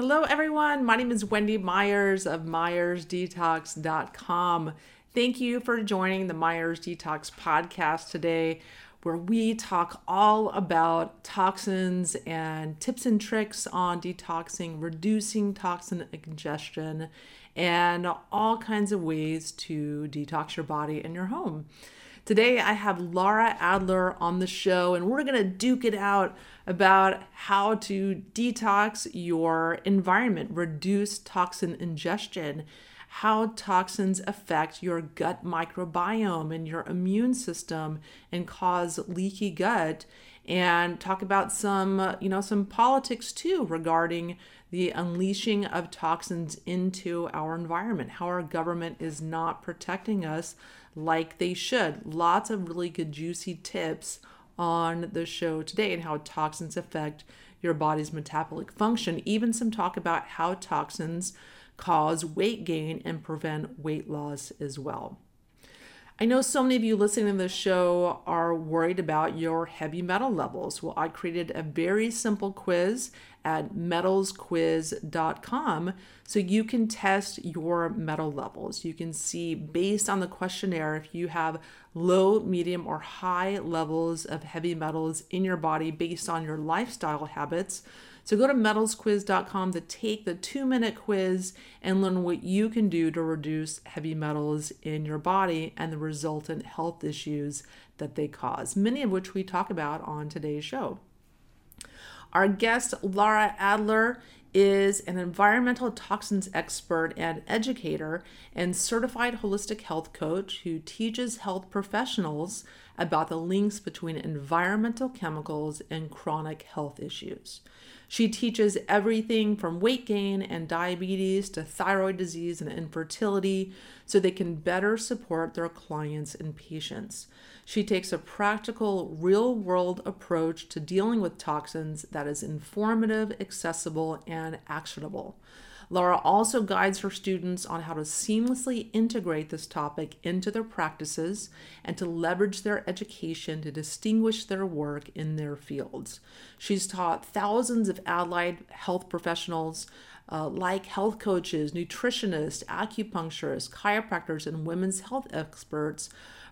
Hello, everyone. My name is Wendy Myers of MyersDetox.com. Thank you for joining the Myers Detox podcast today, where we talk all about toxins and tips and tricks on detoxing, reducing toxin ingestion, and all kinds of ways to detox your body and your home. Today, I have Laura Adler on the show, and we're to duke it out about how to detox your environment, reduce toxin ingestion, how toxins affect your gut microbiome and your immune system and cause leaky gut and talk about some you know some politics too regarding the unleashing of toxins into our environment how our government is not protecting us like they should lots of really good juicy tips on the show today and how toxins affect your body's metabolic function. Even some talk about how toxins cause weight gain and prevent weight loss as well. I know so many of you listening to this show are worried about your heavy metal levels. Well, I created a very simple quiz at metalsquiz.com so you can test your metal levels. You can see based on the questionnaire if you have low, medium, or high levels of heavy metals in your body based on your lifestyle habits. So go to metalsquiz.com to take the two minute quiz and learn what you can do to reduce heavy metals in your body and the resultant health issues that they cause, many of which we talk about on today's show. Our guest, Laura Adler, is an environmental toxins expert and educator and certified holistic health coach who teaches health professionals about the links between environmental chemicals and chronic health issues. She teaches everything from weight gain and diabetes to thyroid disease and infertility so they can better support their clients and patients. She takes a practical, real world approach to dealing with toxins that is informative, accessible, and actionable. Laura also guides her students on how to seamlessly integrate this topic into their practices and to leverage their education to distinguish their work in their fields. She's taught thousands of allied health professionals. Uh, like health coaches, nutritionists, acupuncturists, chiropractors, and women's health experts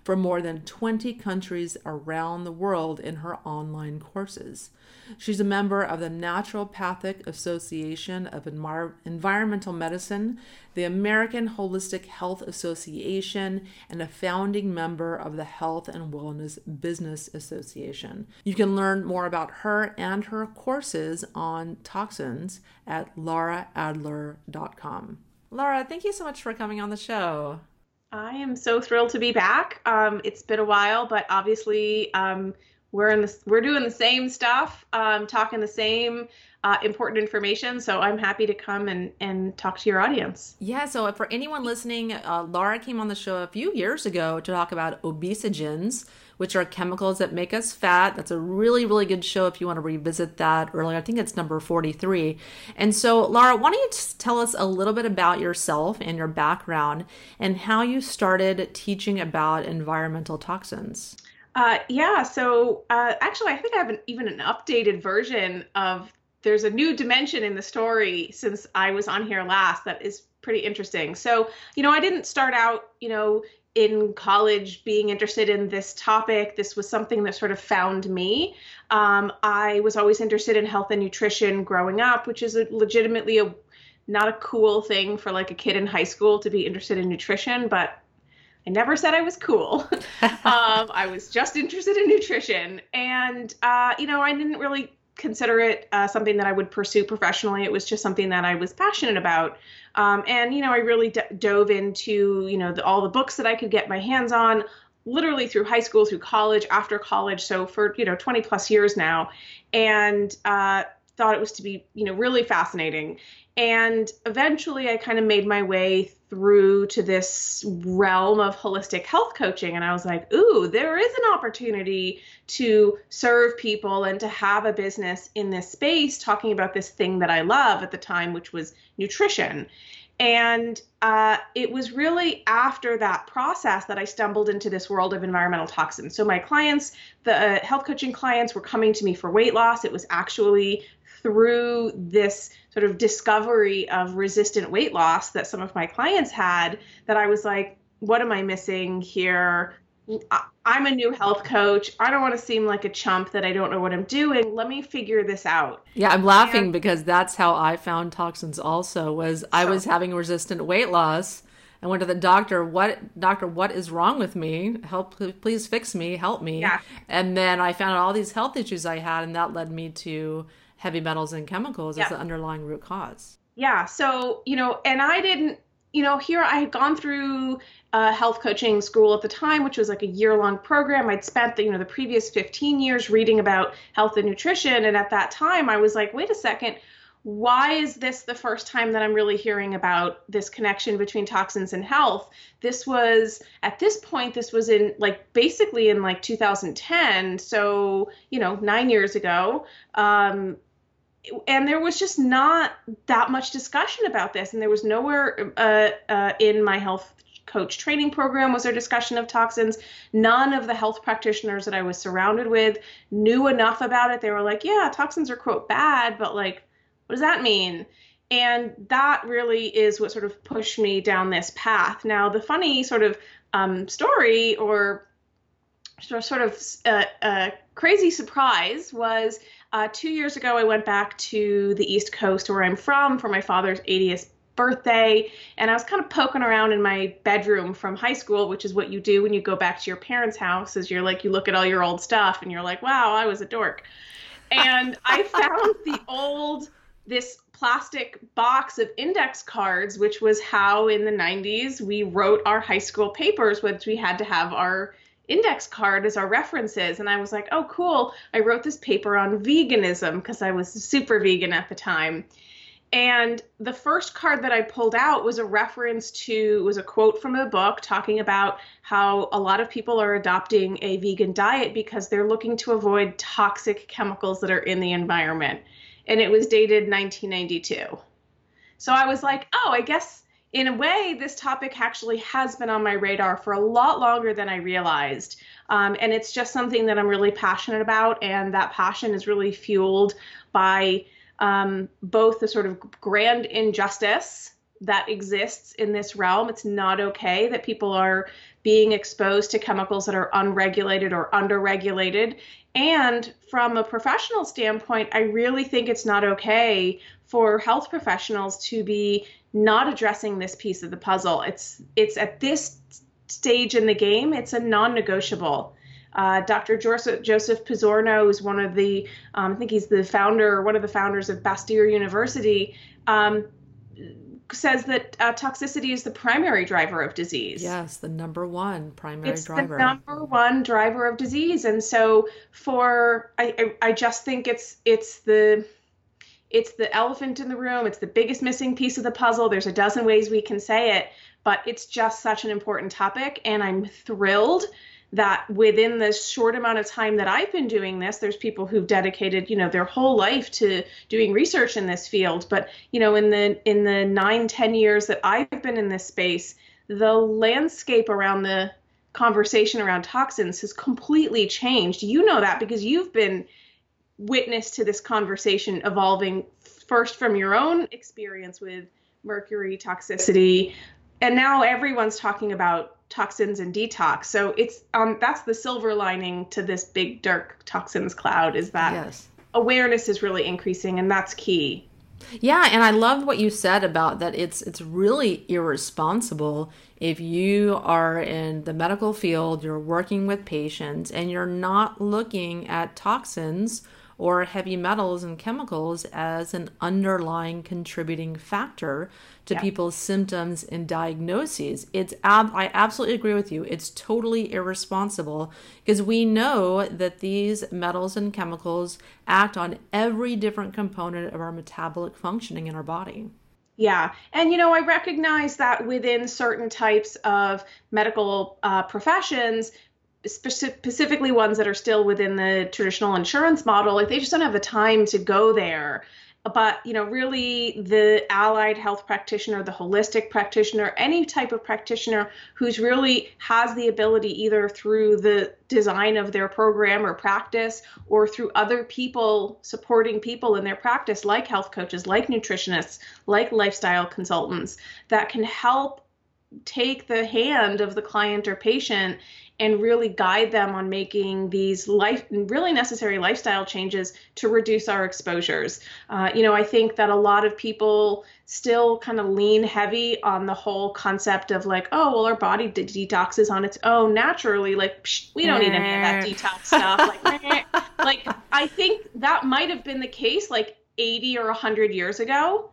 from more than 20 countries around the world in her online courses. She's a member of the Naturopathic Association of Environmental Medicine, the American Holistic Health Association, and a founding member of the Health and Wellness Business Association. You can learn more about her and her courses on toxins at lauraadler.com. Laura, thank you so much for coming on the show. I am so thrilled to be back. Um, it's been a while, but obviously um, we're in we're doing the same stuff, um, talking the same uh, important information. So I'm happy to come and and talk to your audience. Yeah. So for anyone listening, uh, Laura came on the show a few years ago to talk about obesogens which are chemicals that make us fat. That's a really, really good show if you want to revisit that earlier. I think it's number 43. And so, Laura, why don't you tell us a little bit about yourself and your background and how you started teaching about environmental toxins? Uh, yeah, so uh, actually, I think I have an, even an updated version of. There's a new dimension in the story since I was on here last that is pretty interesting. So, you know, I didn't start out, you know, in college being interested in this topic. This was something that sort of found me. Um, I was always interested in health and nutrition growing up, which is a, legitimately a not a cool thing for like a kid in high school to be interested in nutrition, but I never said I was cool. um, I was just interested in nutrition. And, uh, you know, I didn't really consider it uh, something that I would pursue professionally. It was just something that I was passionate about. Um, and, you know, I really d- dove into, you know, the, all the books that I could get my hands on literally through high school, through college, after college. So for, you know, 20 plus years now. And, uh, thought it was to be, you know, really fascinating. And eventually I kind of made my way through to this realm of holistic health coaching. And I was like, ooh, there is an opportunity to serve people and to have a business in this space talking about this thing that I love at the time, which was nutrition. And uh, it was really after that process that I stumbled into this world of environmental toxins. So my clients, the uh, health coaching clients, were coming to me for weight loss. It was actually through this sort of discovery of resistant weight loss that some of my clients had that I was like, what am I missing here? I'm a new health coach. I don't want to seem like a chump that I don't know what I'm doing. Let me figure this out. Yeah, I'm laughing and, because that's how I found toxins also was I was having resistant weight loss. I went to the doctor, what doctor, what is wrong with me? Help please fix me, help me. Yeah. And then I found all these health issues I had and that led me to heavy metals and chemicals yeah. as the underlying root cause. Yeah. So, you know, and I didn't you know, here I had gone through a health coaching school at the time, which was like a year long program. I'd spent the, you know, the previous 15 years reading about health and nutrition. And at that time, I was like, wait a second, why is this the first time that I'm really hearing about this connection between toxins and health? This was, at this point, this was in like basically in like 2010. So, you know, nine years ago. Um, and there was just not that much discussion about this. And there was nowhere uh, uh, in my health coach training program was there discussion of toxins. None of the health practitioners that i was surrounded with knew enough about it. They were like yeah toxins are quote bad but like what does that mean? And that really is what sort of pushed me down this path. Now the funny sort of um, story or sort of uh, uh, crazy surprise was uh, two years ago, I went back to the East Coast where I'm from for my father's 80th birthday. And I was kind of poking around in my bedroom from high school, which is what you do when you go back to your parents' house, is you're like, you look at all your old stuff and you're like, wow, I was a dork. And I found the old, this plastic box of index cards, which was how in the 90s we wrote our high school papers, which we had to have our index card as our references. And I was like, oh, cool. I wrote this paper on veganism because I was super vegan at the time. And the first card that I pulled out was a reference to, was a quote from a book talking about how a lot of people are adopting a vegan diet because they're looking to avoid toxic chemicals that are in the environment. And it was dated 1992. So I was like, oh, I guess in a way, this topic actually has been on my radar for a lot longer than I realized. Um, and it's just something that I'm really passionate about. And that passion is really fueled by um, both the sort of grand injustice that exists in this realm. It's not okay that people are being exposed to chemicals that are unregulated or underregulated. And from a professional standpoint, I really think it's not okay for health professionals to be not addressing this piece of the puzzle. It's it's at this stage in the game, it's a non-negotiable. Uh, Dr. Joseph, Pizzorno is one of the, um, I think he's the founder, or one of the founders of Bastyr University, um, says that uh, toxicity is the primary driver of disease. Yes, the number one primary it's driver. the number one driver of disease, and so for I, I, I just think it's it's the it's the elephant in the room. It's the biggest missing piece of the puzzle. There's a dozen ways we can say it, but it's just such an important topic. And I'm thrilled that within this short amount of time that I've been doing this, there's people who've dedicated, you know, their whole life to doing research in this field. But, you know, in the in the nine, ten years that I've been in this space, the landscape around the conversation around toxins has completely changed. You know that because you've been witness to this conversation evolving first from your own experience with mercury toxicity and now everyone's talking about toxins and detox so it's um that's the silver lining to this big dark toxins cloud is that yes. awareness is really increasing and that's key yeah and i love what you said about that it's it's really irresponsible if you are in the medical field you're working with patients and you're not looking at toxins or heavy metals and chemicals as an underlying contributing factor to yeah. people's symptoms and diagnoses. It's ab- I absolutely agree with you. It's totally irresponsible because we know that these metals and chemicals act on every different component of our metabolic functioning in our body. Yeah. And, you know, I recognize that within certain types of medical uh, professions, specifically ones that are still within the traditional insurance model, like they just don't have the time to go there. but you know really the allied health practitioner the holistic practitioner any type of practitioner who's really has the ability either through the design of their program or practice or through other people supporting people in their practice like health coaches like nutritionists like lifestyle consultants that can help take the hand of the client or patient and really guide them on making these life really necessary lifestyle changes to reduce our exposures. Uh, you know, I think that a lot of people still kind of lean heavy on the whole concept of like, oh, well, our body de- detoxes on its own naturally. Like, psh, we don't need any of that detox stuff. Like, like I think that might have been the case like 80 or 100 years ago.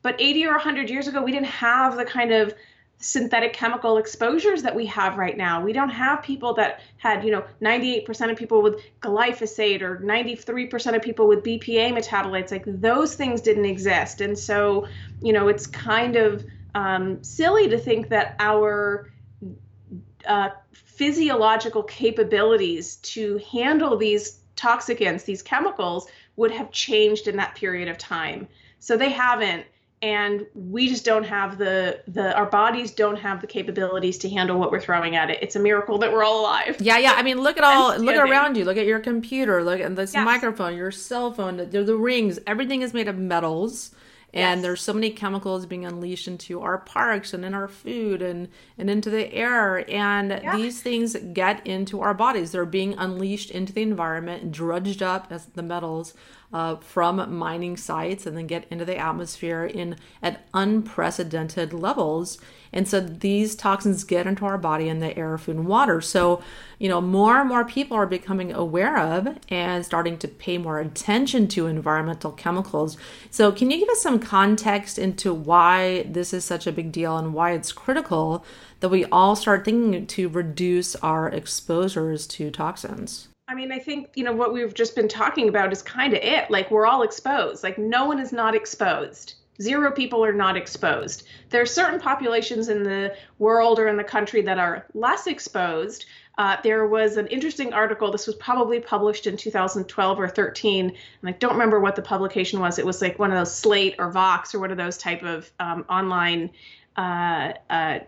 But 80 or 100 years ago, we didn't have the kind of synthetic chemical exposures that we have right now. We don't have people that had, you know, 98% of people with glyphosate or 93% of people with BPA metabolites. Like those things didn't exist. And so, you know, it's kind of um, silly to think that our uh, physiological capabilities to handle these toxicants, these chemicals, would have changed in that period of time. So they haven't and we just don't have the the our bodies don't have the capabilities to handle what we're throwing at it. It's a miracle that we're all alive. Yeah, yeah. I mean, look at all look around you. Look at your computer. Look at this yes. microphone, your cell phone, the, the rings. Everything is made of metals. And yes. there's so many chemicals being unleashed into our parks and in our food and, and into the air. And yeah. these things get into our bodies. They're being unleashed into the environment, drudged up as the metals uh, from mining sites and then get into the atmosphere in at unprecedented levels. And so these toxins get into our body in the air, food, and water. So, you know, more and more people are becoming aware of and starting to pay more attention to environmental chemicals. So, can you give us some context into why this is such a big deal and why it's critical that we all start thinking to reduce our exposures to toxins? I mean, I think, you know, what we've just been talking about is kind of it. Like, we're all exposed. Like, no one is not exposed. Zero people are not exposed. There are certain populations in the world or in the country that are less exposed. Uh, there was an interesting article. This was probably published in 2012 or 13, and I don't remember what the publication was. It was like one of those Slate or Vox or one of those type of um, online uh, uh,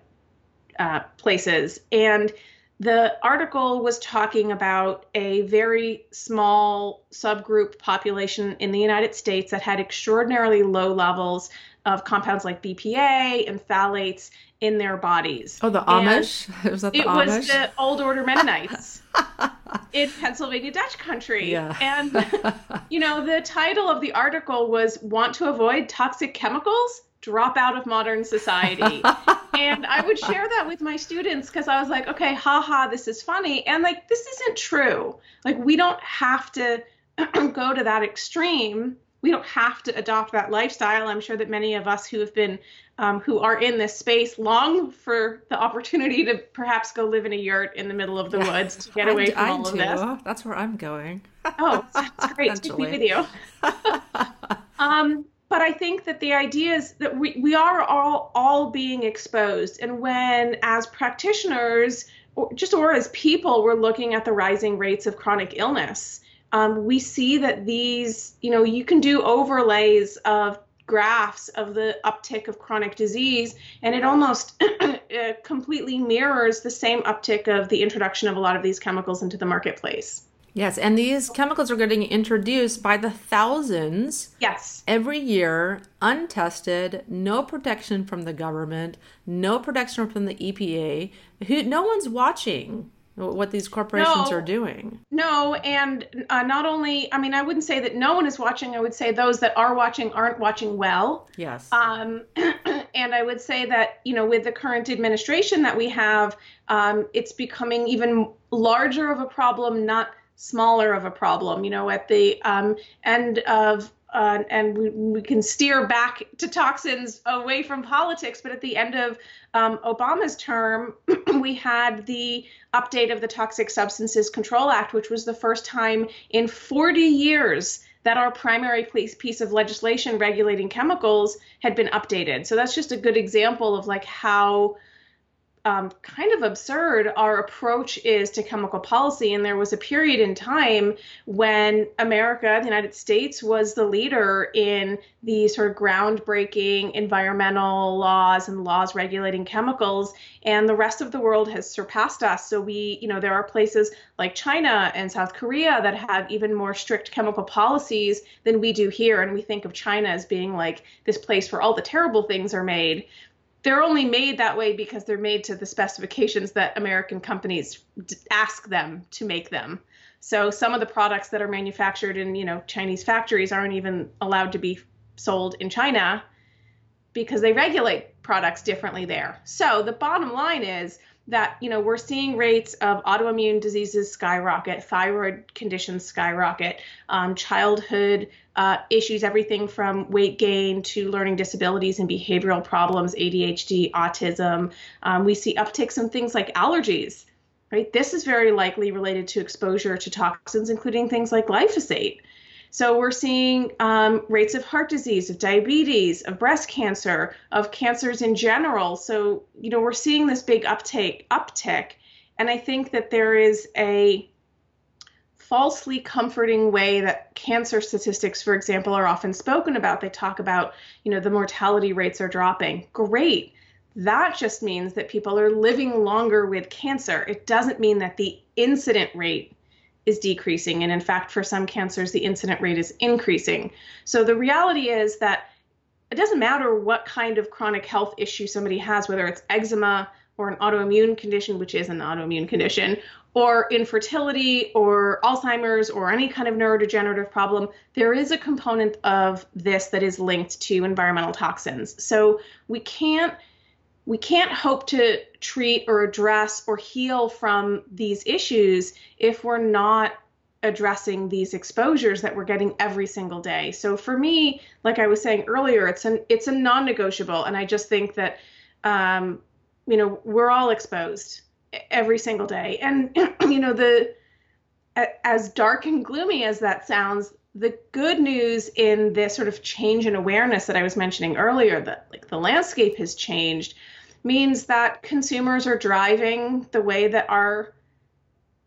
uh places. And the article was talking about a very small subgroup population in the United States that had extraordinarily low levels of compounds like BPA and phthalates in their bodies. Oh, the Amish? Was that the it Amish? was the Old Order Mennonites in Pennsylvania Dutch country. Yeah. And, you know, the title of the article was Want to Avoid Toxic Chemicals? Drop out of modern society. and I would share that with my students because I was like, okay, haha, this is funny. And like, this isn't true. Like, we don't have to go to that extreme. We don't have to adopt that lifestyle. I'm sure that many of us who have been, um, who are in this space, long for the opportunity to perhaps go live in a yurt in the middle of the yeah, woods to get away from I all do. of this. That's where I'm going. oh, that's great. Take me with you. um, but I think that the idea is that we, we are all all being exposed, and when as practitioners, or just or as people, we're looking at the rising rates of chronic illness. Um, we see that these, you know, you can do overlays of graphs of the uptick of chronic disease, and it almost completely mirrors the same uptick of the introduction of a lot of these chemicals into the marketplace. Yes, and these chemicals are getting introduced by the thousands. Yes. Every year, untested, no protection from the government, no protection from the EPA. Who no one's watching what these corporations no, are doing. No, and uh, not only, I mean, I wouldn't say that no one is watching. I would say those that are watching aren't watching well. Yes. Um, and I would say that, you know, with the current administration that we have, um, it's becoming even larger of a problem, not smaller of a problem. You know, at the um, end of uh, and we, we, can steer back to toxins away from politics. But at the end of um, Obama's term, we had the update of the Toxic Substances Control Act, which was the first time in 40 years that our primary piece of legislation regulating chemicals had been updated. So that's just a good example of like how um, kind of absurd our approach is to chemical policy. And there was a period in time when America, the United States, was the leader in the sort of groundbreaking environmental laws and laws regulating chemicals. And the rest of the world has surpassed us. So we, you know, there are places like China and South Korea that have even more strict chemical policies than we do here. And we think of China as being like this place where all the terrible things are made they're only made that way because they're made to the specifications that American companies ask them to make them. So some of the products that are manufactured in, you know, Chinese factories aren't even allowed to be sold in China because they regulate products differently there. So the bottom line is that you know we're seeing rates of autoimmune diseases skyrocket, thyroid conditions skyrocket, um, childhood uh, issues, everything from weight gain to learning disabilities and behavioral problems, ADHD, autism. Um, we see upticks in things like allergies. Right, this is very likely related to exposure to toxins, including things like glyphosate. So we're seeing um, rates of heart disease, of diabetes, of breast cancer, of cancers in general. So you know we're seeing this big uptake uptick, and I think that there is a falsely comforting way that cancer statistics, for example, are often spoken about. They talk about you know the mortality rates are dropping. Great. That just means that people are living longer with cancer. It doesn't mean that the incident rate is decreasing. And in fact, for some cancers, the incident rate is increasing. So the reality is that it doesn't matter what kind of chronic health issue somebody has, whether it's eczema or an autoimmune condition, which is an autoimmune condition, or infertility or Alzheimer's or any kind of neurodegenerative problem, there is a component of this that is linked to environmental toxins. So we can't we can't hope to treat or address or heal from these issues if we're not addressing these exposures that we're getting every single day. So for me, like I was saying earlier, it's an it's a non-negotiable, and I just think that um, you know we're all exposed every single day, and you know the as dark and gloomy as that sounds, the good news in this sort of change in awareness that I was mentioning earlier, that like the landscape has changed, means that consumers are driving the way that our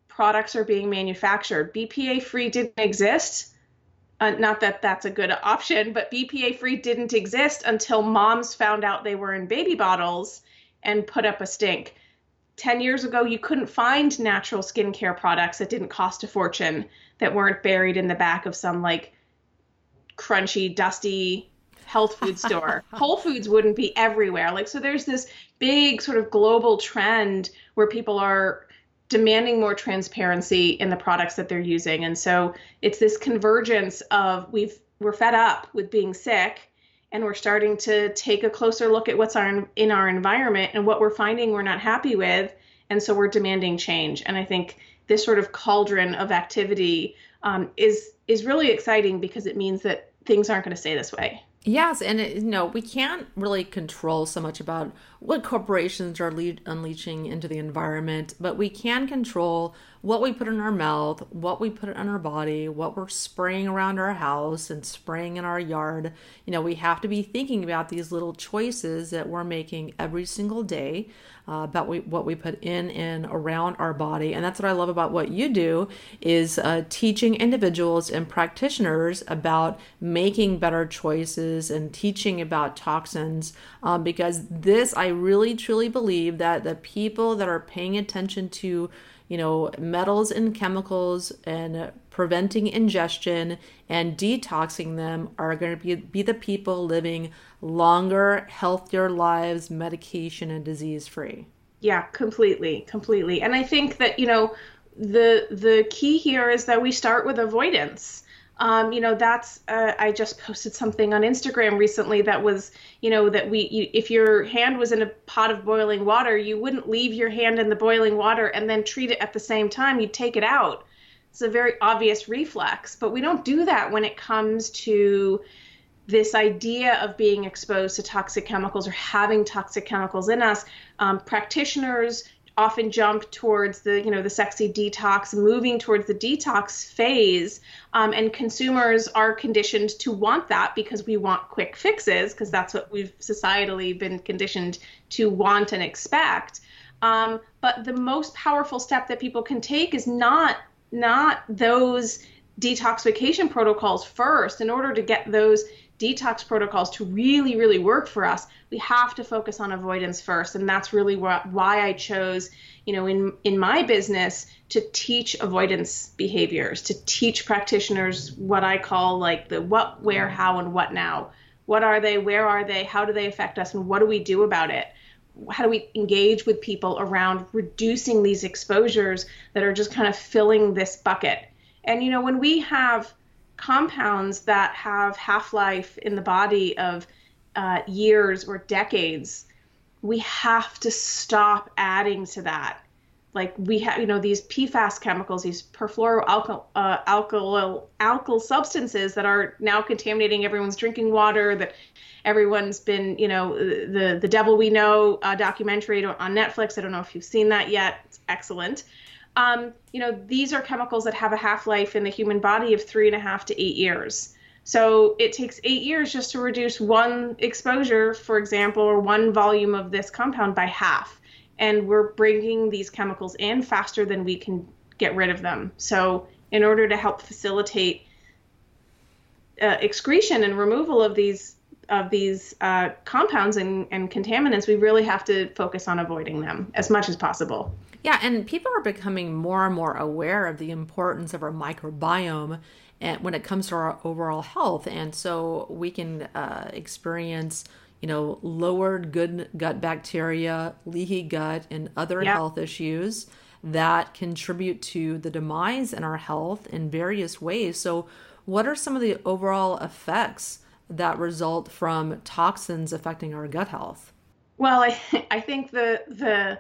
products are being manufactured. BPA free didn't exist. Uh, not that that's a good option, but BPA free didn't exist until moms found out they were in baby bottles and put up a stink. 10 years ago, you couldn't find natural skincare products that didn't cost a fortune that weren't buried in the back of some like crunchy, dusty health food store. Whole Foods wouldn't be everywhere. Like, so there's this big sort of global trend where people are demanding more transparency in the products that they're using. And so it's this convergence of we've we're fed up with being sick and we're starting to take a closer look at what's our, in our environment and what we're finding we're not happy with. And so we're demanding change. And i think this sort of cauldron of activity um, is is really exciting because it means that things aren't going to stay this way Yes, and it, you know we can't really control so much about what corporations are unleashing into the environment, but we can control what we put in our mouth, what we put in our body, what we're spraying around our house and spraying in our yard. You know, we have to be thinking about these little choices that we're making every single day uh, about we, what we put in and around our body. And that's what I love about what you do is uh, teaching individuals and practitioners about making better choices and teaching about toxins um, because this I really truly believe that the people that are paying attention to you know, metals and chemicals and preventing ingestion and detoxing them are going to be, be the people living longer, healthier lives, medication and disease free. Yeah, completely, completely. And I think that, you know, the the key here is that we start with avoidance um, you know that's uh, i just posted something on instagram recently that was you know that we you, if your hand was in a pot of boiling water you wouldn't leave your hand in the boiling water and then treat it at the same time. You'd take it out. It's a very obvious reflex but we don't do that when it comes to this idea of being exposed to toxic chemicals or having toxic chemicals in us. Um, practitioners often jump towards the you know the sexy detox moving towards the detox phase um, and consumers are conditioned to want that because we want quick fixes because that's what we've societally been conditioned to want and expect Um, but the most powerful step that people can take is not not those detoxification protocols first. In order to get those detox protocols to really, really work for us, we have to focus on avoidance first. And that's really wh- why I chose, you know, in, in my business to teach avoidance behaviors, to teach practitioners what I call like the what, where, how, and what now. What are they? Where are they? How do they affect us? And what do we do about it? How do we engage with people around reducing these exposures that are just kind of filling this bucket? And, you know, when we have compounds that have half life in the body of uh, years or decades, we have to stop adding to that. Like we have, you know, these PFAS chemicals, these perfluoroalkyl uh, alkyl, alkyl substances that are now contaminating everyone's drinking water. That everyone's been, you know, the the Devil We Know uh, documentary on Netflix. I don't know if you've seen that yet. It's excellent um, you know, these are chemicals that have a half life in the human body of three and a half to eight years. So it takes eight years just to reduce one exposure, for example, or one volume of this compound by half. And we're bringing these chemicals in faster than we can get rid of them. So, in order to help facilitate uh, excretion and removal of these of these uh, compounds and, and contaminants, we really have to focus on avoiding them as much as possible. Yeah, and people are becoming more and more aware of the importance of our microbiome and when it comes to our overall health. And so we can uh, experience, you know, lowered good gut bacteria, leaky gut, and other yep. health issues that contribute to the demise in our health in various ways. So, what are some of the overall effects that result from toxins affecting our gut health? Well, I, I think the the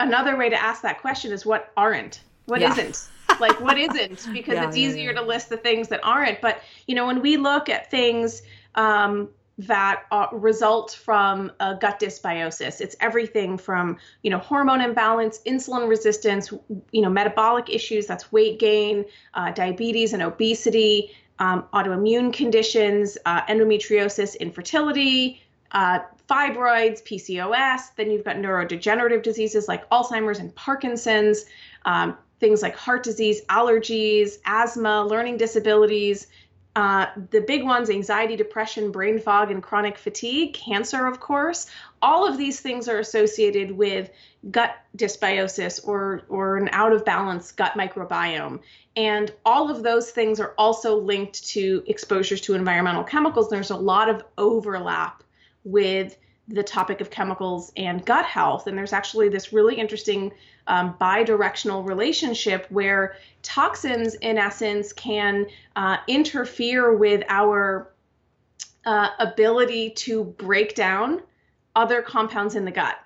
another way to ask that question is what aren't? What yeah. not like what isn't? Because yeah, it's easier yeah, to list the things that aren't. But you know when we look at things um, that uh, result from a gut dysbiosis it's everything from you know hormone imbalance insulin resistance you know metabolic issues that's weight gain uh, diabetes and obesity um, autoimmune conditions uh, endometriosis infertility uh, fibroids, PCOS. Then you've got neurodegenerative diseases like Alzheimer's and Parkinson's, um, things like heart disease, allergies, asthma, learning disabilities. Uh, the big ones anxiety, depression, brain fog, and chronic fatigue, cancer, of course. All of these things are associated with gut dysbiosis or, or an out of balance gut microbiome. And all of those things are also linked to exposures to environmental chemicals. There's a lot of overlap with the topic of chemicals and gut health. And there's actually this really interesting um, bidirectional relationship where toxins, in essence, can uh, interfere with our uh, ability to break down other compounds in the gut.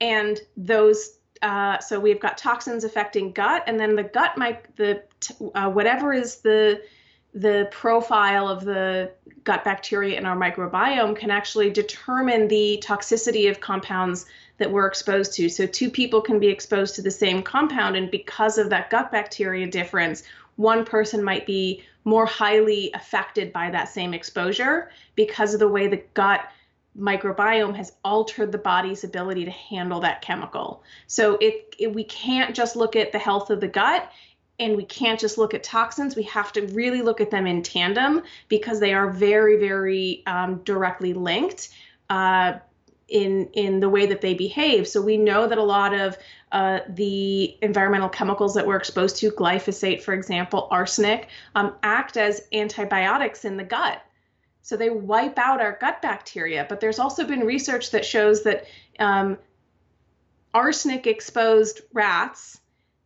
And those, uh, so we've got toxins affecting gut, and then the gut might, the uh, whatever is the the profile of the gut bacteria in our microbiome can actually determine the toxicity of compounds that we're exposed to. So, two people can be exposed to the same compound, and because of that gut bacteria difference, one person might be more highly affected by that same exposure because of the way the gut microbiome has altered the body's ability to handle that chemical. So it, it, we can't just look at the health of the gut and we can't just look at toxins. We have to really look at them in tandem because they are very, very um, directly linked. Uh, in in the way that they behave. So we know that a lot of uh, the environmental chemicals that we're exposed to, glyphosate, for example, arsenic, um, act as antibiotics in the gut. So they wipe out our gut bacteria. But there's also been research that shows that um, arsenic exposed rats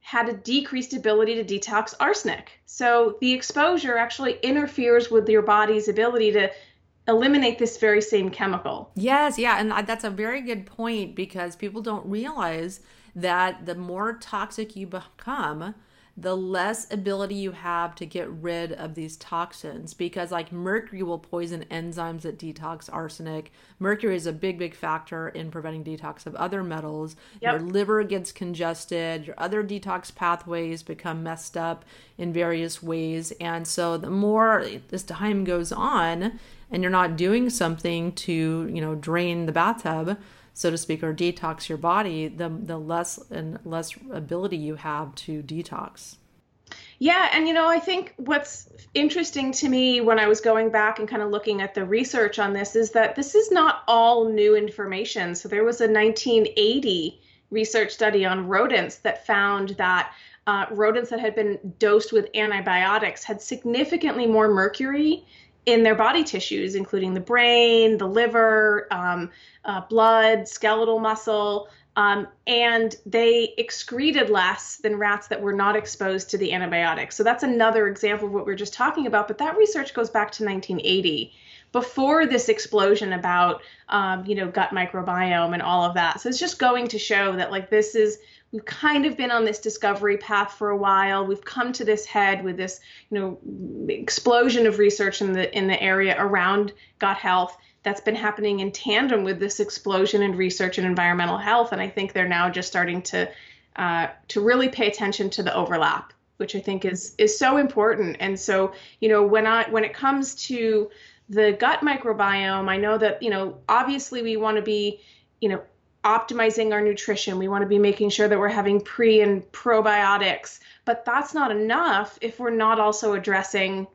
had a decreased ability to detox arsenic. So the exposure actually interferes with your body's ability to eliminate this very same chemical. Yes, yeah, and that's a very good point because people don't realize that the more toxic you become, the less ability you have to get rid of these toxins because like mercury will poison enzymes that detox arsenic. Mercury is a big big factor in preventing detox of other metals. Yep. your liver gets congested. Your other detox pathways become messed up in various ways. And so the more this time goes on and you're not doing something to you know drain the bathtub so to speak, or detox your body, the the less and less ability you have to detox. Yeah, and you know, I think what's interesting to me when I was going back and kind of looking at the research on this is that this is not all new information. So there was a 1980 research study on rodents that found that uh, rodents that had been dosed with antibiotics had significantly more mercury in their body tissues, including the brain, the liver, um, uh, blood, skeletal muscle, um, and they excreted less than rats that were not exposed to the antibiotics. So that's another example of what we are just talking about. But that research goes back to 1980, before this explosion about, um, you know, gut microbiome and all of that. So it's just going to show that like this is we've kind of been on this discovery path for a while. We've come to this head with this, you know, explosion of research in the in the area around gut health that's been happening in tandem with this explosion in research in environmental health. And I think they're now just starting to uh, to really pay attention to the overlap, which I think is is so important. And so, you know, when I when it comes to the gut microbiome, I know that you know obviously we want to be, you know, optimizing our nutrition. We want to be making sure that we're having pre and probiotics, but that's not enough if we're not also addressing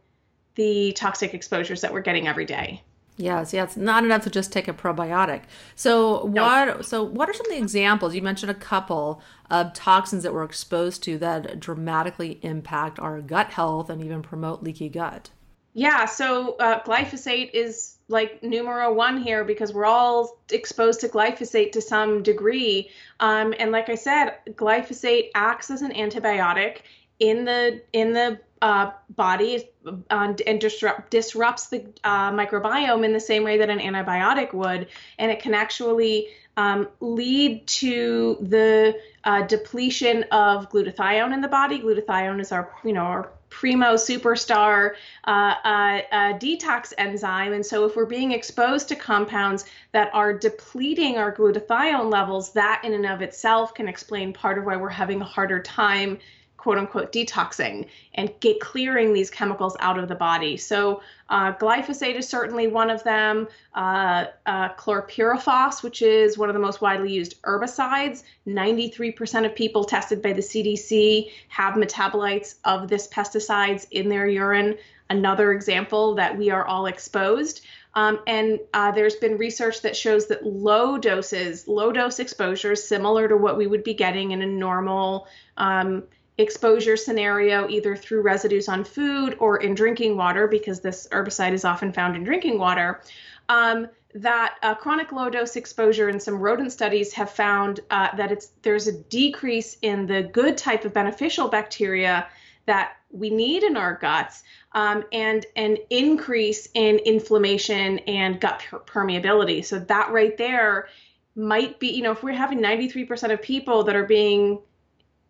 the toxic exposures that we're getting every day. Yes, yeah, it's not enough to just take a probiotic. So what so what are some of the examples? You mentioned a couple of toxins that we're exposed to that dramatically impact our gut health and even promote leaky gut. Yeah, so uh, glyphosate is like numero one here because we're all exposed to glyphosate to some degree. Um, and like I said, glyphosate acts as an antibiotic in the in the uh, body uh, and disrupt, disrupts the uh, microbiome in the same way that an antibiotic would, and it can actually um, lead to the uh, depletion of glutathione in the body. Glutathione is our, you know, our primo superstar uh, uh, uh, detox enzyme. And so, if we're being exposed to compounds that are depleting our glutathione levels, that in and of itself can explain part of why we're having a harder time quote unquote detoxing and get clearing these chemicals out of the body. So uh, glyphosate is certainly one of them. Uh, uh, chlorpyrifos, which is one of the most widely used herbicides. 93% of people tested by the CDC have metabolites of this pesticides in their urine. Another example that we are all exposed. Um, and uh, there's been research that shows that low doses, low dose exposures, similar to what we would be getting in a normal um, exposure scenario, either through residues on food or in drinking water, because this herbicide is often found in drinking water. Um, that uh, chronic low dose exposure in some rodent studies have found uh, that it's there's a decrease in the good type of beneficial bacteria that we need in our guts um, and an increase in inflammation and gut per- permeability. So that right there might be, you know, if we're having 93% of people that are being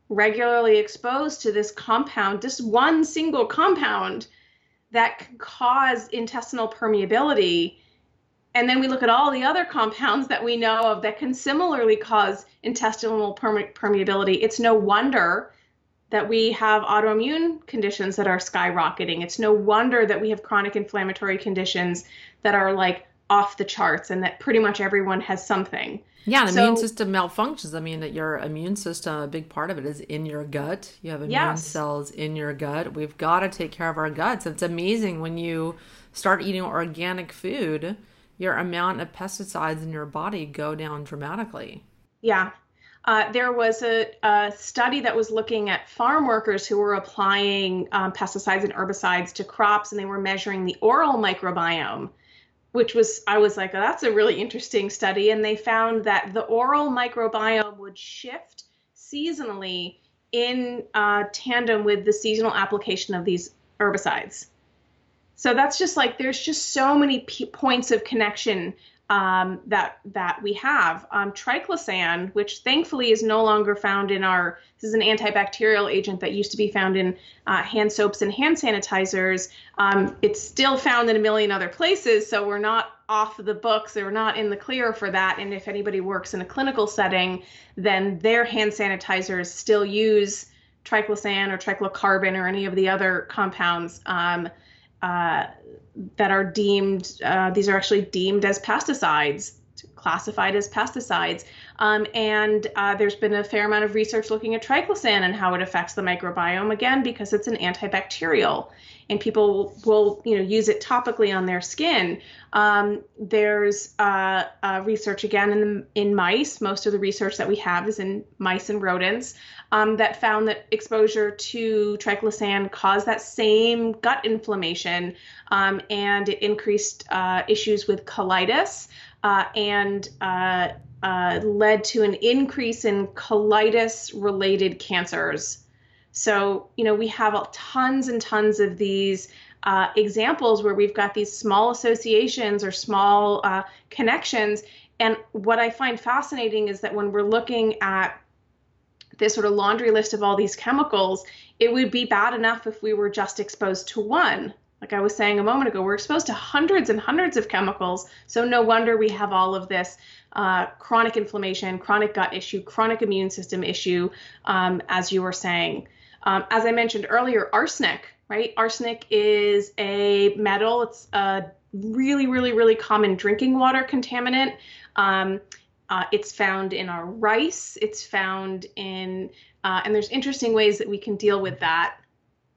regularly exposed to this compound, this one single compound that can cause intestinal permeability. And then we look at all the other compounds that we know of that can similarly cause intestinal perme- permeability. It's no wonder that we have autoimmune conditions that are skyrocketing. It's no wonder that we have chronic inflammatory conditions that are like off the charts and that pretty much everyone has something. Yeah, the so, immune system malfunctions. I mean, that your immune system, a big part of it is in your gut. You have immune yes. cells in your gut. We've got to take care of our guts. It's amazing when you start eating organic food, your amount of pesticides in your body go down dramatically. Yeah. Uh, there was a, a, study that was looking at farm workers who were applying um, pesticides and herbicides to crops, and they were measuring the oral microbiome which was I was like, oh, that's a really interesting study, and they found that the oral microbiome would shift seasonally in uh, tandem with the seasonal application of these herbicides. So that's just like there's just so many p- points of connection um, that that we have. Um, triclosan, which thankfully is no longer found in our, this is an antibacterial agent that used to be found in uh, hand soaps and hand sanitizers. Um, it's still found in a million other places, so we're not off the books. We're not in the clear for that. And if anybody works in a clinical setting, then their hand sanitizers still use triclosan or triclocarban or any of the other compounds. Um, uh, that are deemed, uh, these are actually deemed as pesticides. classified as pesticides. Um, and uh, there's been a fair amount of research looking at triclosan and how it affects the microbiome again because it's an antibacterial and people will you know use it topically on their skin. Um, there's uh, uh, research again in in mice. Most of the research that we have is in mice and rodents um, that found that exposure to triclosan caused that same gut inflammation um, and it increased uh, issues with colitis uh, and uh, uh, led to an increase in colitis related cancers. So, you know, we have tons and tons of these uh, examples where we've got these small associations or small uh, connections. And what I find fascinating is that when we're looking at this sort of laundry list of all these chemicals, it would be bad enough if we were just exposed to one. Like I was saying a moment ago, we're exposed to hundreds and hundreds of chemicals. So no wonder we have all of this uh, chronic inflammation, chronic gut issue, chronic immune system issue, um, as you were saying. Um, as I mentioned earlier, arsenic, right? Arsenic is a metal. It's a really, really, really common drinking water contaminant. Um, uh, it's found in our rice. It's found in, uh, and there's interesting ways that we can deal with that.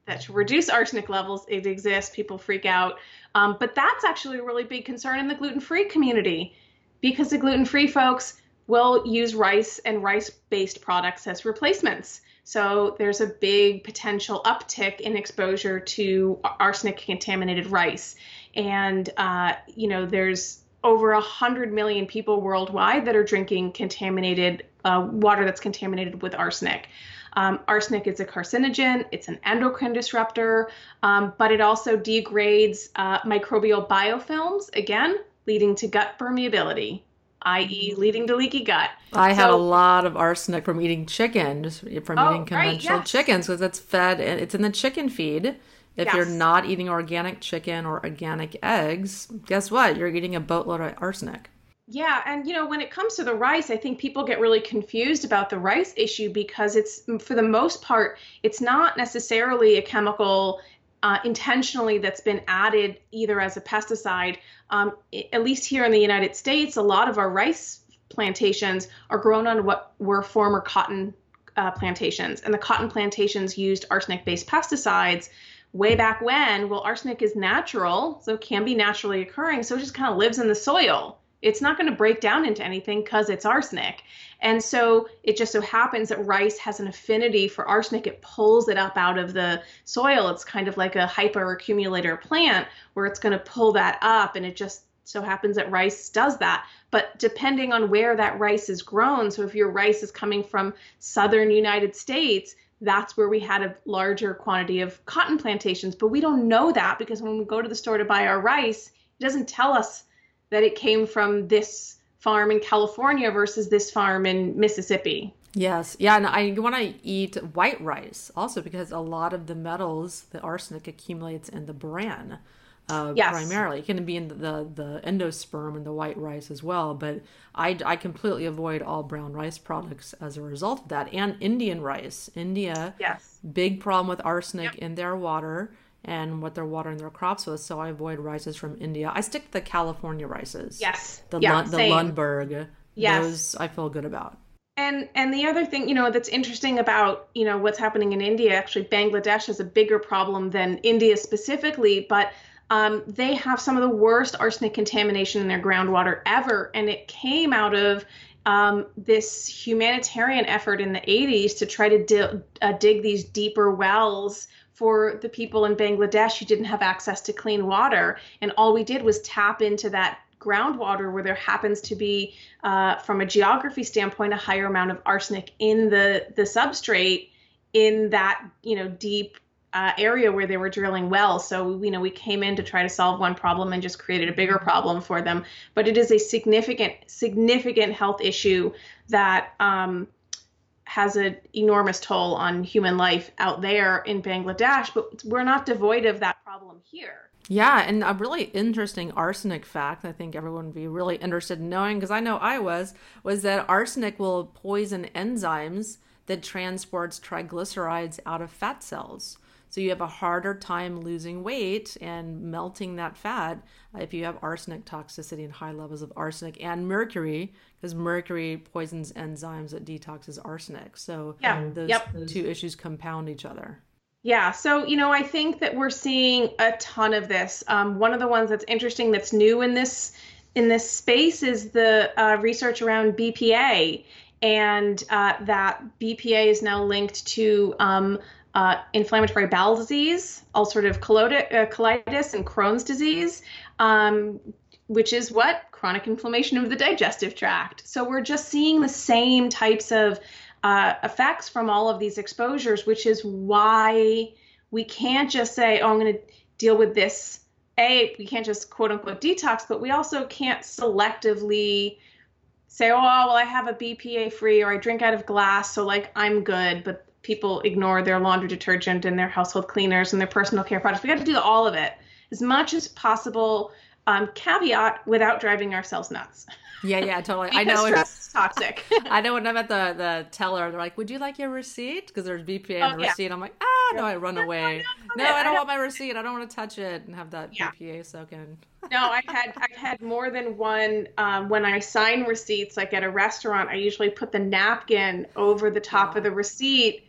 That to reduce arsenic levels, it exists. People freak out, um, but that's actually a really big concern in the gluten-free community, because the gluten-free folks will use rice and rice-based products as replacements. So there's a big potential uptick in exposure to arsenic contaminated rice. And, uh, you know, there's over 100 million people worldwide that are drinking contaminated uh, water that's contaminated with arsenic. Um, arsenic is a carcinogen, it's an endocrine disruptor, um, but it also degrades uh, microbial biofilms, again, leading to gut permeability i.e., leading to leaky gut. I so, had a lot of arsenic from eating chicken, just from oh, eating conventional right, yes. chickens, because it's fed and it's in the chicken feed. If yes. you're not eating organic chicken or organic eggs, guess what? You're eating a boatload of arsenic. Yeah, and you know, when it comes to the rice, I think people get really confused about the rice issue because it's, for the most part, it's not necessarily a chemical uh, intentionally that's been added either as a pesticide. Um, at least here in the United States, a lot of our rice plantations are grown on what were former cotton uh, plantations, and the cotton plantations used arsenic based pesticides way back when. Well, arsenic is natural, so it can be naturally occurring, so it just kind of lives in the soil it's not going to break down into anything because it's arsenic. And so it just so happens that rice has an affinity for arsenic. It pulls it up out of the soil. It's kind of like a hyperaccumulator plant where it's going to pull that up. And it just so happens that rice does that. But depending on where that rice is grown, so if your rice is coming from southern United States, that's where we had a larger quantity of cotton plantations. But we don't know that because when we go to the store to buy our rice, it doesn't tell us that it came from this farm in California versus this farm in Mississippi. Yes. Yeah. And I want to eat white rice also because a lot of the metals, the arsenic accumulates in the bran. Uh, yes. primarily. It can be in the, the, the endosperm and the white rice as well, but I, I completely avoid all brown rice products as a result of that. And Indian rice. India, yes. big problem with arsenic yep. in their water and what they're watering their crops with. So I avoid rices from India. I stick to the California rices. Yes. The yeah, Lund, the Lundberg. Yes. Those I feel good about. And and the other thing, you know, that's interesting about, you know, what's happening in India, actually Bangladesh is a bigger problem than India specifically, but um, they have some of the worst arsenic contamination in their groundwater ever. And it came out of um, this humanitarian effort in the 80s to try to di- uh, dig these deeper wells for the people in Bangladesh who didn't have access to clean water. And all we did was tap into that groundwater where there happens to be, uh, from a geography standpoint, a higher amount of arsenic in the, the substrate in that, you know, deep uh, area where they were drilling wells. So, you know, we came in to try to solve one problem and just created a bigger problem for them. But it is a significant, significant health issue that um, has an enormous toll on human life out there in Bangladesh, but we're not devoid of that problem here. Yeah, and a really interesting arsenic fact I think everyone would be really interested in knowing because I know I was was that arsenic will poison enzymes that transports triglycerides out of fat cells. So you have a harder time losing weight and melting that fat if you have arsenic toxicity and high levels of arsenic and mercury, because mercury poisons enzymes that detoxes arsenic. So yeah. those yep. two issues compound each other. Yeah, so you know, I think that we're seeing a ton of this. Um, one of the ones that's interesting, that's new in this in this space, is the uh, research around BPA, and uh, that BPA is now linked to um, uh, inflammatory bowel disease, ulcerative uh, colitis, and Crohn's disease, um, which is what chronic inflammation of the digestive tract. So we're just seeing the same types of uh, effects from all of these exposures, which is why we can't just say, oh, I'm going to deal with this. A, we can't just quote unquote detox, but we also can't selectively say, oh, well, I have a BPA free or I drink out of glass, so like I'm good, but people ignore their laundry detergent and their household cleaners and their personal care products. We got to do all of it as much as possible. Um, caveat without driving ourselves nuts. Yeah, yeah, totally. I know it's toxic. I know when I'm at the the teller, they're like, "Would you like your receipt?" Because there's BPA oh, in the yeah. receipt. I'm like, "Ah, no!" I run away. No, I don't want my receipt. I don't want to touch it and have that yeah. BPA soak in. no, I've had I've had more than one. Um, when I sign receipts, like at a restaurant, I usually put the napkin over the top of the receipt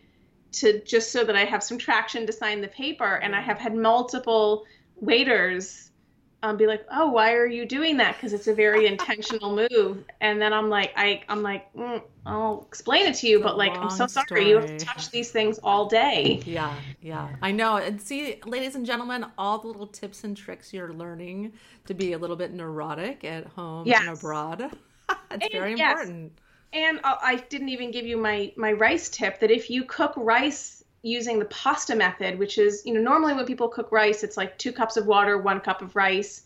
to just so that I have some traction to sign the paper. And I have had multiple waiters um, be like, "Oh, why are you doing that?" Because it's a very intentional move. And then I'm like, I I'm like, mm, I'll explain it to you, but like, I'm so sorry, story. you have to touch these things all day. Yeah, yeah, I know. And see, ladies and gentlemen, all the little tips and tricks you're learning to be a little bit neurotic at home yes. and abroad. it's and, very yes. important. And I didn't even give you my my rice tip that if you cook rice using the pasta method, which is, you know, normally when people cook rice, it's like two cups of water, one cup of rice,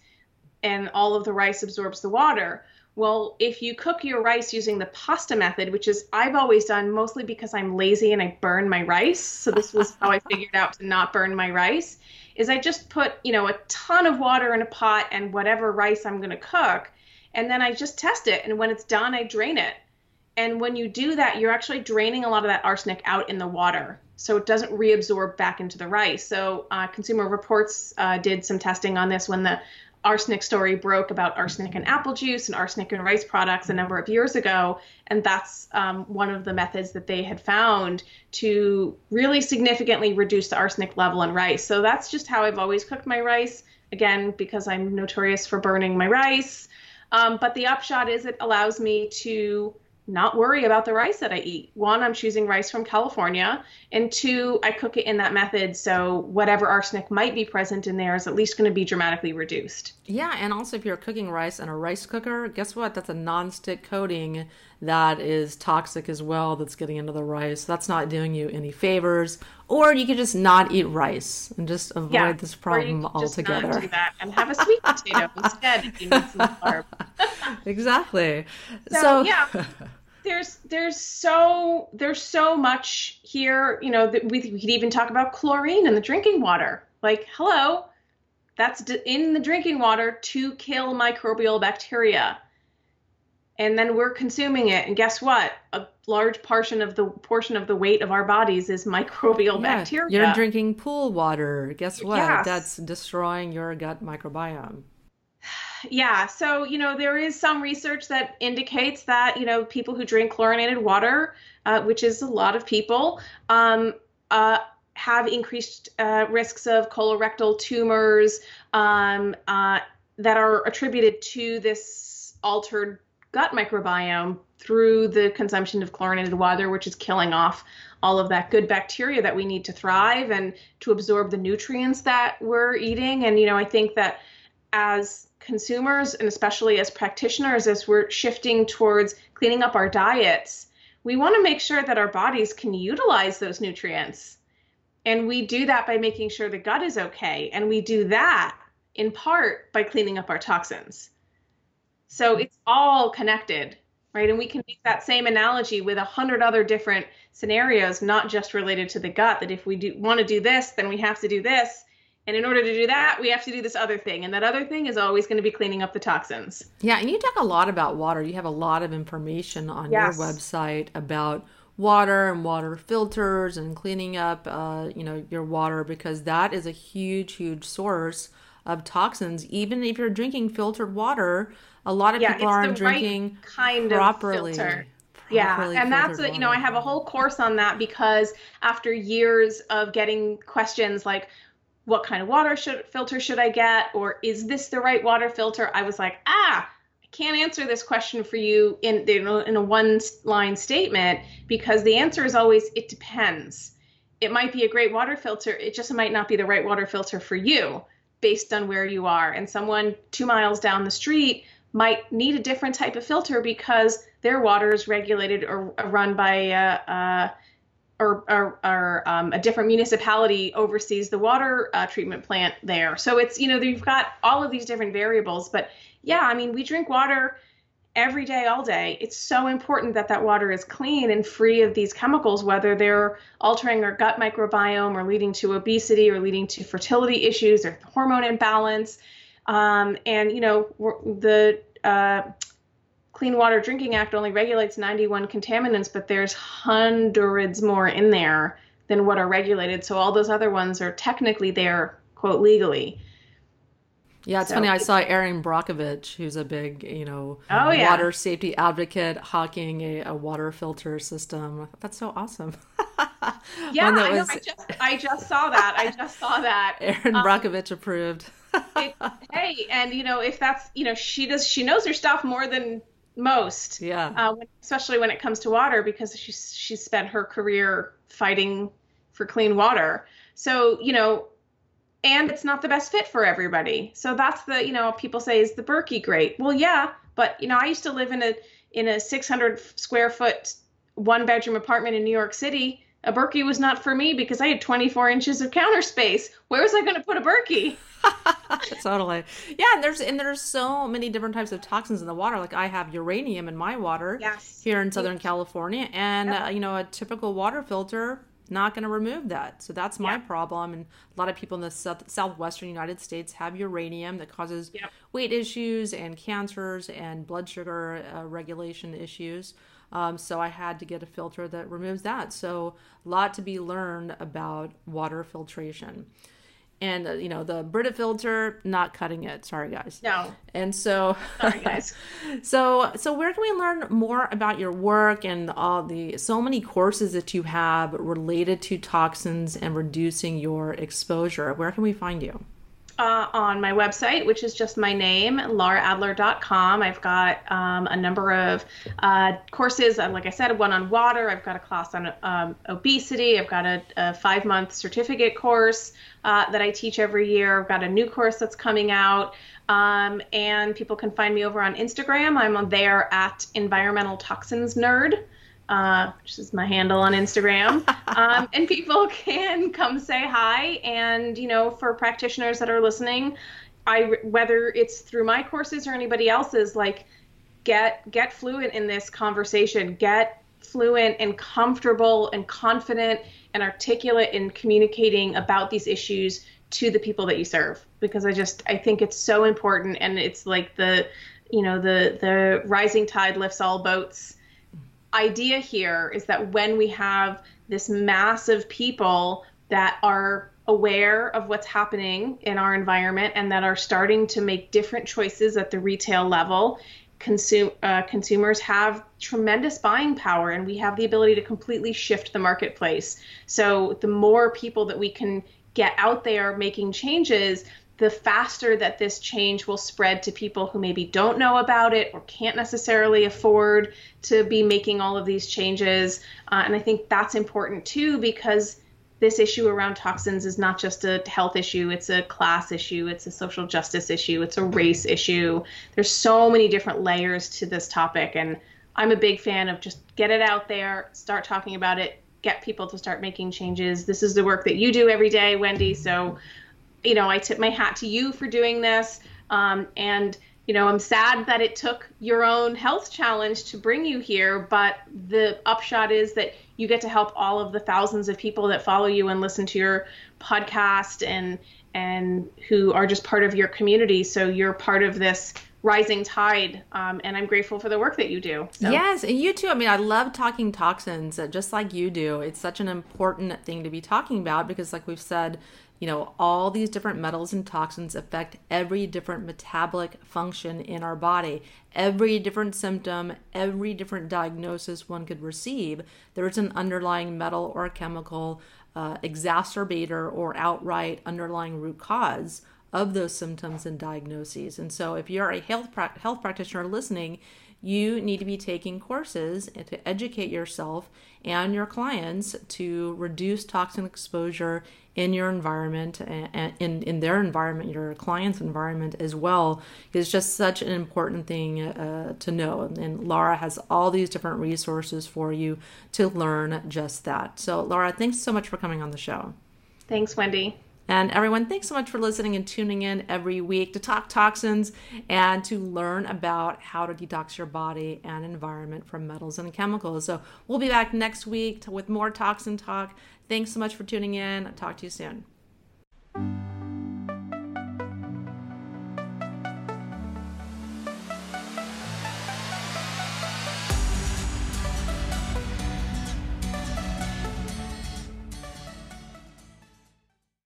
and all of the rice absorbs the water. Well, if you cook your rice using the pasta method, which is I've always done mostly because I'm lazy and I burn my rice, so this was how I figured out to not burn my rice, is I just put, you know, a ton of water in a pot and whatever rice I'm going to cook, and then I just test it and when it's done, I drain it. And when you do that, you're actually draining a lot of that arsenic out in the water so it doesn't reabsorb back into the rice. So uh, Consumer Reports uh, did some testing on this when the arsenic story broke about arsenic in apple juice and arsenic in rice products a number of years ago. And that's um, one of the methods that they had found to really significantly reduce the arsenic level in rice. So that's just how I've always cooked my rice. Again, because I'm notorious for burning my rice. Um, but the upshot is it allows me to not worry about the rice that I eat. One, I'm choosing rice from California, and two, I cook it in that method so whatever arsenic might be present in there is at least going to be dramatically reduced. Yeah, and also if you're cooking rice in a rice cooker, guess what? That's a non-stick coating that is toxic as well that's getting into the rice. That's not doing you any favors. Or you could just not eat rice and just avoid yeah, this problem altogether. Just do that and have a sweet potato instead if you need some carb. exactly. So, so yeah. there's there's so there's so much here you know that we, we could even talk about chlorine in the drinking water. Like hello that's in the drinking water to kill microbial bacteria. And then we're consuming it and guess what? A large portion of the portion of the weight of our bodies is microbial yeah, bacteria. you're drinking pool water. Guess what? Yes. that's destroying your gut microbiome yeah. So, you know, there is some research that indicates that, you know, people who drink chlorinated water, uh, which is a lot of people, um, uh, have increased uh, risks of colorectal tumors um, uh, that are attributed to this altered gut microbiome through the consumption of chlorinated water, which is killing off all of that good bacteria that we need to thrive and to absorb the nutrients that we're eating. And, you know, I think that as consumers and especially as practitioners, as we're shifting towards cleaning up our diets, we want to make sure that our bodies can utilize those nutrients. And we do that by making sure the gut is okay. And we do that in part by cleaning up our toxins. So mm-hmm. it's all connected, right? And we can make that same analogy with a hundred other different scenarios, not just related to the gut, that if we do want to do this, then we have to do this. And in order to do that, we have to do this other thing. And that other thing is always going to be cleaning up the toxins. Yeah. And you talk a lot about water. You have a lot of information on yes. your website about water and water filters and cleaning up, uh, you know, your water because that is a huge, huge source of toxins. Even if you're drinking filtered water, a lot of yeah, people aren't drinking right kind properly. Of filter. Yeah, and that's a, you know I have a whole course on that because after years of getting questions like what kind of water should filter should I get? Or is this the right water filter? I was like ah I can't answer this question for you in in a one line statement because the answer is always it depends. It might be a great water filter it just might not be the right water filter for you based on where you are. And someone 2 miles down the street might need a different type of filter because their water is regulated or, run by uh, uh, or, or, or um, a different municipality oversees the water uh, treatment plant there. So it's you know you've got all of these different variables. But yeah, I mean we drink water every day, all day. It's so important that that water is clean and free of these chemicals, whether they're altering our gut microbiome or leading to obesity or leading to fertility issues or hormone imbalance. Um, and you know the uh, Clean Water Drinking Act only regulates 91 contaminants, but there's hundreds more in there than what are regulated. So all those other ones are technically there, quote, legally. Yeah, it's so, funny. I saw Erin Brockovich, who's a big, you know, oh, yeah. water safety advocate, hawking a, a water filter system. That's so awesome. yeah, I, was... know, I, just, I just saw that. I just saw that. Erin um, Brockovich approved it, hey, and you know, if that's you know, she does she knows her stuff more than most. Yeah. Uh, when, especially when it comes to water, because she's she's spent her career fighting for clean water. So you know, and it's not the best fit for everybody. So that's the you know people say is the Berkey great? Well, yeah, but you know I used to live in a in a 600 square foot one bedroom apartment in New York City. A Berkey was not for me because I had 24 inches of counter space. Where was I going to put a Berkey? totally. Yeah, and there's and there's so many different types of toxins in the water. Like I have uranium in my water yes. here in Southern California, and yep. uh, you know a typical water filter not going to remove that. So that's my yep. problem. And a lot of people in the south, southwestern United States have uranium that causes yep. weight issues and cancers and blood sugar uh, regulation issues. Um, so I had to get a filter that removes that. So a lot to be learned about water filtration and uh, you know the Brita filter not cutting it. Sorry guys. No. And so sorry guys. so so where can we learn more about your work and all the so many courses that you have related to toxins and reducing your exposure? Where can we find you? Uh, on my website, which is just my name, lauraadler.com. I've got um, a number of uh, courses, uh, like I said, one on water. I've got a class on um, obesity. I've got a, a five month certificate course uh, that I teach every year. I've got a new course that's coming out. Um, and people can find me over on Instagram. I'm on there at Environmental Toxins Nerd uh, which is my handle on Instagram. um, and people can come say hi. And, you know, for practitioners that are listening, I, whether it's through my courses or anybody else's, like get, get fluent in this conversation, get fluent and comfortable and confident and articulate in communicating about these issues to the people that you serve because i just i think it's so important and it's like the you know the the rising tide lifts all boats idea here is that when we have this mass of people that are aware of what's happening in our environment and that are starting to make different choices at the retail level, consume, uh, consumers have tremendous buying power and we have the ability to completely shift the marketplace. So the more people that we can get out there making changes, the faster that this change will spread to people who maybe don't know about it or can't necessarily afford to be making all of these changes. Uh, and I think that's important too because this issue around toxins is not just a health issue, it's a class issue, it's a social justice issue, it's a race issue. There's so many different layers to this topic. And I'm a big fan of just get it out there, start talking about it, get people to start making changes. This is the work that you do every day, Wendy. So you know, I tip my hat to you for doing this. Um, and, you know, I'm sad that it took your own health challenge to bring you here, but the upshot is that you get to help all of the thousands of people that follow you and listen to your podcast and and who are just part of your community. So you're part of this rising tide um, and i'm grateful for the work that you do so. yes and you too i mean i love talking toxins uh, just like you do it's such an important thing to be talking about because like we've said you know all these different metals and toxins affect every different metabolic function in our body every different symptom every different diagnosis one could receive there's an underlying metal or chemical uh, exacerbator or outright underlying root cause of those symptoms and diagnoses. And so, if you're a health pra- health practitioner listening, you need to be taking courses to educate yourself and your clients to reduce toxin exposure in your environment and in, in their environment, your client's environment as well, is just such an important thing uh, to know. And Laura has all these different resources for you to learn just that. So, Laura, thanks so much for coming on the show. Thanks, Wendy. And everyone, thanks so much for listening and tuning in every week to talk toxins and to learn about how to detox your body and environment from metals and chemicals. So we'll be back next week with more toxin talk. Thanks so much for tuning in. I'll talk to you soon.